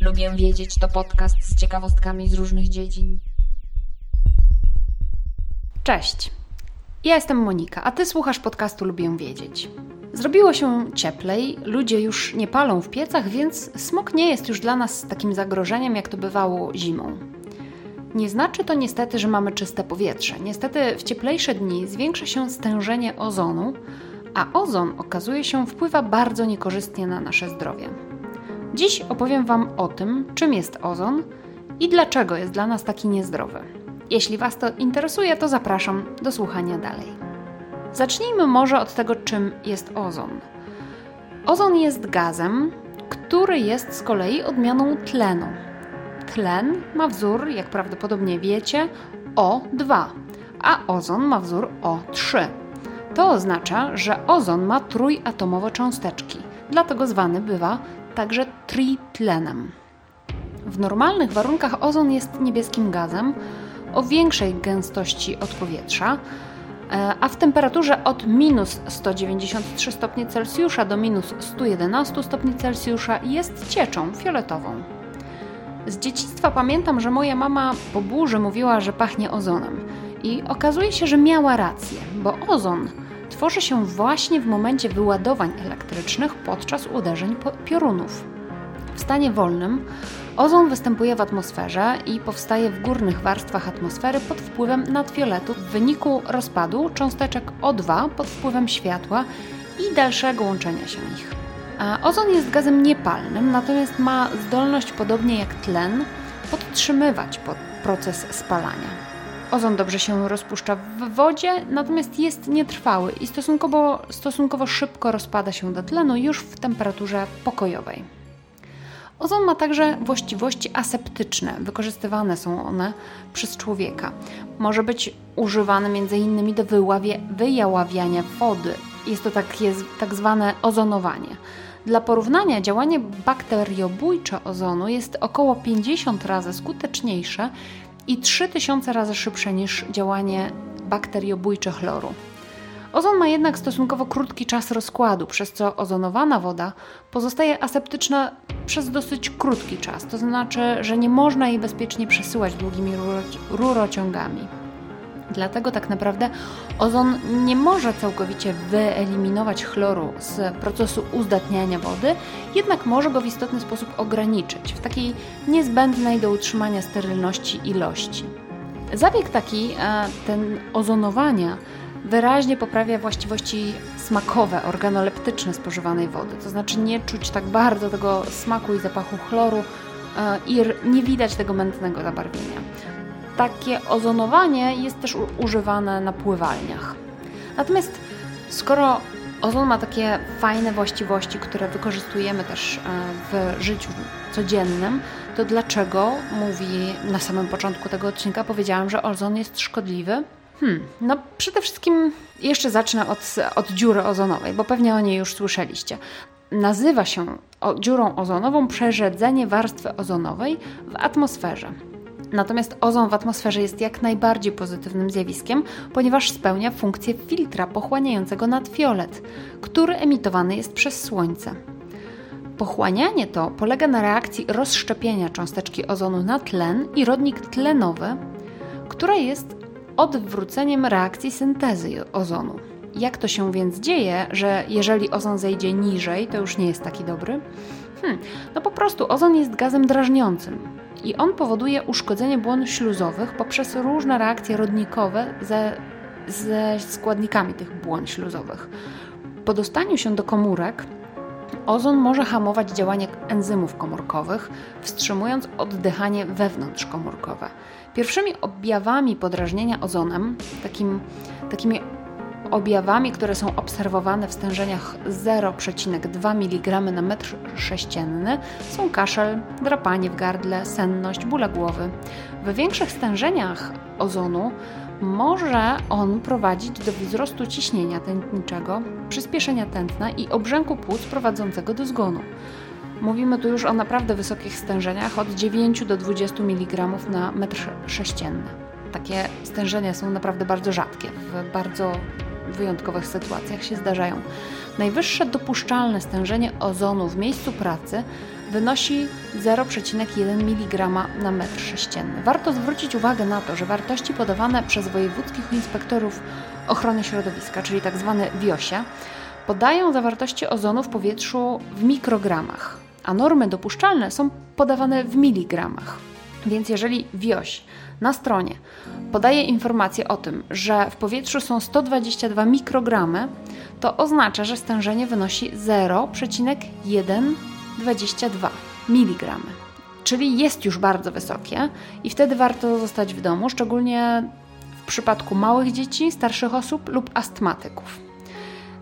Lubię wiedzieć to podcast z ciekawostkami z różnych dziedzin. Cześć. Ja jestem Monika, a ty słuchasz podcastu Lubię wiedzieć. Zrobiło się cieplej, ludzie już nie palą w piecach, więc smog nie jest już dla nas takim zagrożeniem, jak to bywało zimą. Nie znaczy to niestety, że mamy czyste powietrze. Niestety w cieplejsze dni zwiększa się stężenie ozonu, a ozon okazuje się wpływa bardzo niekorzystnie na nasze zdrowie. Dziś opowiem Wam o tym, czym jest ozon i dlaczego jest dla nas taki niezdrowy. Jeśli Was to interesuje, to zapraszam do słuchania dalej. Zacznijmy może od tego, czym jest ozon. Ozon jest gazem, który jest z kolei odmianą tlenu. Tlen ma wzór, jak prawdopodobnie wiecie, O2, a ozon ma wzór O3. To oznacza, że ozon ma trójatomowe cząsteczki, dlatego zwany bywa także tritlenem. W normalnych warunkach ozon jest niebieskim gazem o większej gęstości od powietrza, a w temperaturze od minus 193 stopni Celsjusza do minus 111 stopni Celsjusza jest cieczą fioletową. Z dzieciństwa pamiętam, że moja mama po burzy mówiła, że pachnie ozonem. I okazuje się, że miała rację, bo ozon tworzy się właśnie w momencie wyładowań elektrycznych podczas uderzeń piorunów. W stanie wolnym ozon występuje w atmosferze i powstaje w górnych warstwach atmosfery pod wpływem nadfioletu w wyniku rozpadu cząsteczek O2 pod wpływem światła i dalszego łączenia się ich. A ozon jest gazem niepalnym, natomiast ma zdolność, podobnie jak tlen, podtrzymywać proces spalania. Ozon dobrze się rozpuszcza w wodzie, natomiast jest nietrwały i stosunkowo, stosunkowo szybko rozpada się do tlenu już w temperaturze pokojowej. Ozon ma także właściwości aseptyczne, wykorzystywane są one przez człowieka. Może być używany m.in. do wyławie, wyjaławiania wody. Jest to takie, tak zwane ozonowanie. Dla porównania działanie bakteriobójcze ozonu jest około 50 razy skuteczniejsze i 3000 razy szybsze niż działanie bakteriobójcze chloru. Ozon ma jednak stosunkowo krótki czas rozkładu, przez co ozonowana woda pozostaje aseptyczna przez dosyć krótki czas, to znaczy, że nie można jej bezpiecznie przesyłać długimi rurociągami. Dlatego tak naprawdę ozon nie może całkowicie wyeliminować chloru z procesu uzdatniania wody, jednak może go w istotny sposób ograniczyć w takiej niezbędnej do utrzymania sterylności ilości. Zabieg taki, ten ozonowania, wyraźnie poprawia właściwości smakowe, organoleptyczne spożywanej wody. To znaczy nie czuć tak bardzo tego smaku i zapachu chloru e, i nie widać tego mętnego zabarwienia takie ozonowanie jest też używane na pływalniach. Natomiast skoro ozon ma takie fajne właściwości, które wykorzystujemy też e, w życiu codziennym, to dlaczego mówi na samym początku tego odcinka powiedziałam, że ozon jest szkodliwy? Hmm, no przede wszystkim jeszcze zacznę od, od dziury ozonowej, bo pewnie o niej już słyszeliście. Nazywa się dziurą ozonową przerzedzenie warstwy ozonowej w atmosferze. Natomiast ozon w atmosferze jest jak najbardziej pozytywnym zjawiskiem, ponieważ spełnia funkcję filtra pochłaniającego nadfiolet, który emitowany jest przez Słońce. Pochłanianie to polega na reakcji rozszczepienia cząsteczki ozonu na tlen i rodnik tlenowy, która jest odwróceniem reakcji syntezy ozonu. Jak to się więc dzieje, że jeżeli ozon zejdzie niżej, to już nie jest taki dobry? Hmm, no po prostu ozon jest gazem drażniącym i on powoduje uszkodzenie błon śluzowych poprzez różne reakcje rodnikowe ze, ze składnikami tych błon śluzowych. Po dostaniu się do komórek ozon może hamować działanie enzymów komórkowych, wstrzymując oddychanie wewnątrzkomórkowe. Pierwszymi objawami podrażnienia ozonem, takim, takimi objawami, które są obserwowane w stężeniach 0,2 mg na metr sześcienny są kaszel, drapanie w gardle, senność, bóle głowy. W większych stężeniach ozonu może on prowadzić do wzrostu ciśnienia tętniczego, przyspieszenia tętna i obrzęku płuc prowadzącego do zgonu. Mówimy tu już o naprawdę wysokich stężeniach od 9 do 20 mg na metr sześcienny. Takie stężenia są naprawdę bardzo rzadkie, w bardzo wyjątkowych sytuacjach się zdarzają. Najwyższe dopuszczalne stężenie ozonu w miejscu pracy wynosi 0,1 mg na metr sześcienny. Warto zwrócić uwagę na to, że wartości podawane przez wojewódzkich inspektorów ochrony środowiska, czyli tzw. Tak WIOSie, podają zawartości ozonu w powietrzu w mikrogramach, a normy dopuszczalne są podawane w miligramach. Więc jeżeli WIOŚ na stronie podaje informację o tym, że w powietrzu są 122 mikrogramy, to oznacza, że stężenie wynosi 0,122 mg. Czyli jest już bardzo wysokie i wtedy warto zostać w domu, szczególnie w przypadku małych dzieci, starszych osób lub astmatyków.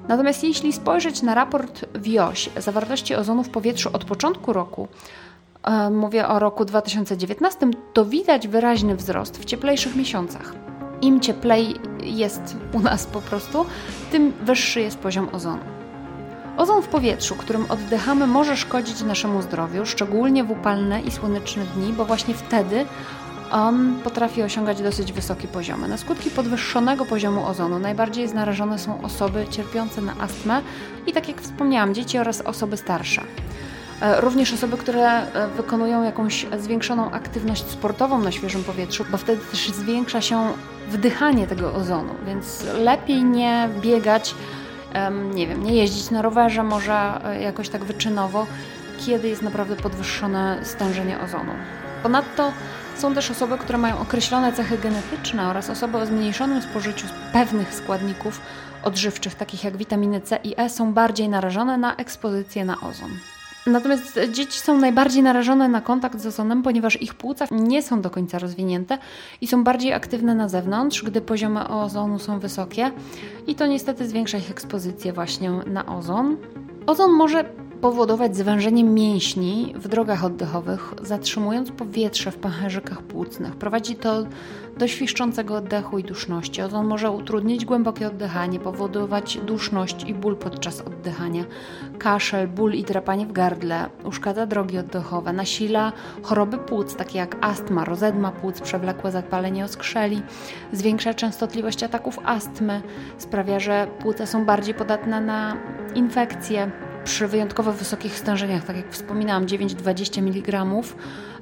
Natomiast jeśli spojrzeć na raport WIOŚ zawartości ozonu w powietrzu od początku roku, e, mówię o roku 2019, to widać wyraźny wzrost w cieplejszych miesiącach. Im cieplej jest u nas po prostu, tym wyższy jest poziom ozonu. Ozon w powietrzu, którym oddychamy, może szkodzić naszemu zdrowiu, szczególnie w upalne i słoneczne dni, bo właśnie wtedy on potrafi osiągać dosyć wysokie poziomy. Na skutki podwyższonego poziomu ozonu najbardziej narażone są osoby cierpiące na astmę i, tak jak wspomniałam, dzieci oraz osoby starsze. E, również osoby, które e, wykonują jakąś zwiększoną aktywność sportową na świeżym powietrzu, bo wtedy też zwiększa się wdychanie tego ozonu, więc lepiej nie biegać, nie wiem, nie jeździć na rowerze, może e, jakoś tak wyczynowo, kiedy jest naprawdę podwyższone stężenie ozonu. Ponadto są też osoby, które mają określone cechy genetyczne oraz osoby o zmniejszonym spożyciu pewnych składników odżywczych, takich jak witaminy C i E, są bardziej narażone na ekspozycję na ozon. Natomiast dzieci są najbardziej narażone na kontakt z ozonem, ponieważ ich płuca nie są do końca rozwinięte i są bardziej aktywne na zewnątrz, gdy poziomy ozonu są wysokie i to niestety zwiększa ich ekspozycję właśnie na ozon. Ozon może powodować zwężenie mięśni w drogach oddechowych, zatrzymując powietrze w pęcherzykach płucnych. Prowadzi to do świszczącego oddechu i duszności. Ozon może utrudnić głębokie oddychanie, powodować duszność i ból podczas oddychania, kaszel, ból i drapanie w gardle, uszkadza drogi oddechowe, nasila choroby płuc, takie jak astma, rozedma płuc, przewlekłe zapalenie oskrzeli, zwiększa częstotliwość ataków astmy, sprawia, że płuca są bardziej podatne na infekcje przy wyjątkowo wysokich stężeniach, tak jak wspominałam, 9-20 mg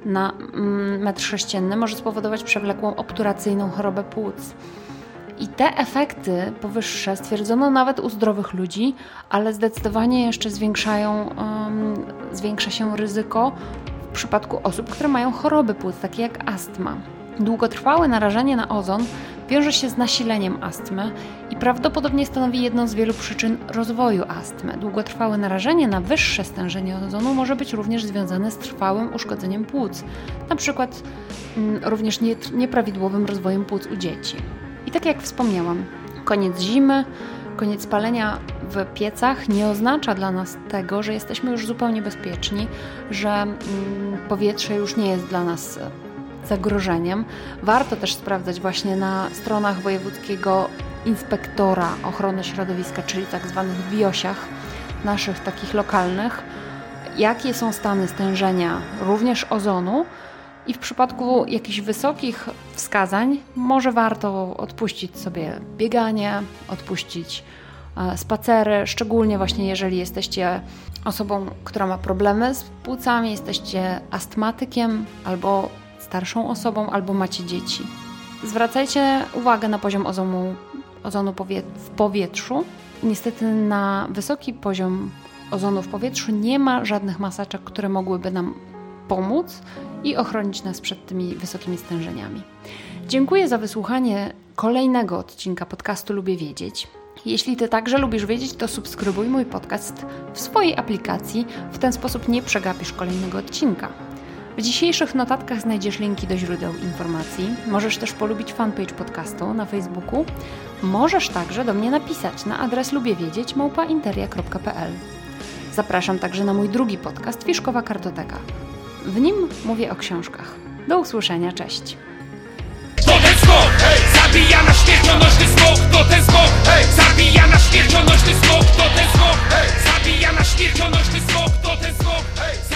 na mm, metr sześcienny może spowodować przewlekłą obturacyjną chorobę płuc. I te efekty powyższe stwierdzono nawet u zdrowych ludzi, ale zdecydowanie jeszcze zwiększają, um, zwiększa się ryzyko w przypadku osób, które mają choroby płuc, takie jak astma. Długotrwałe narażenie na ozon wiąże się z nasileniem astmy i prawdopodobnie stanowi jedną z wielu przyczyn rozwoju astmy. Długotrwałe narażenie na wyższe stężenie ozonu może być również związane z trwałym uszkodzeniem płuc, przykład mm, również nieprawidłowym rozwojem płuc u dzieci. I tak jak wspomniałam, koniec zimy, koniec palenia w piecach nie oznacza dla nas tego, że jesteśmy już zupełnie bezpieczni, że mm, powietrze już nie jest dla nas zagrożeniem. Warto też sprawdzać właśnie na stronach wojewódzkiego inspektora ochrony środowiska, czyli tak zwanych wiosiach naszych takich lokalnych, jakie są stany stężenia również ozonu i w przypadku jakichś wysokich wskazań może warto odpuścić sobie bieganie, odpuścić e, spacery, szczególnie właśnie jeżeli jesteście osobą, która ma problemy z płucami, jesteście astmatykiem albo starszą osobą albo macie dzieci. Zwracajcie uwagę na poziom ozonu, ozonu w powietrzu. Niestety na wysoki poziom ozonu w powietrzu nie ma żadnych maseczek, które mogłyby nam pomóc i ochronić nas przed tymi wysokimi stężeniami. Dziękuję za wysłuchanie kolejnego odcinka podcastu Lubię Wiedzieć. Jeśli Ty także lubisz wiedzieć, to subskrybuj mój podcast w swojej aplikacji. W ten sposób nie przegapisz kolejnego odcinka. W dzisiejszych notatkach znajdziesz linki do źródeł informacji. Możesz też polubić fanpage podcastu na Facebooku. Możesz także do mnie napisać na adres lubiewiedzieć małpainteria.pl. Zapraszam także na mój drugi podcast Fiszkowa Kartoteka. W nim mówię o książkach. Do usłyszenia, cześć! Zabija na śmiercionośny skok, to ten hej! Zabija na śmiercionośny skok, to ten hej! Zabija na śmiercionośny skok, to ten! Wieczorność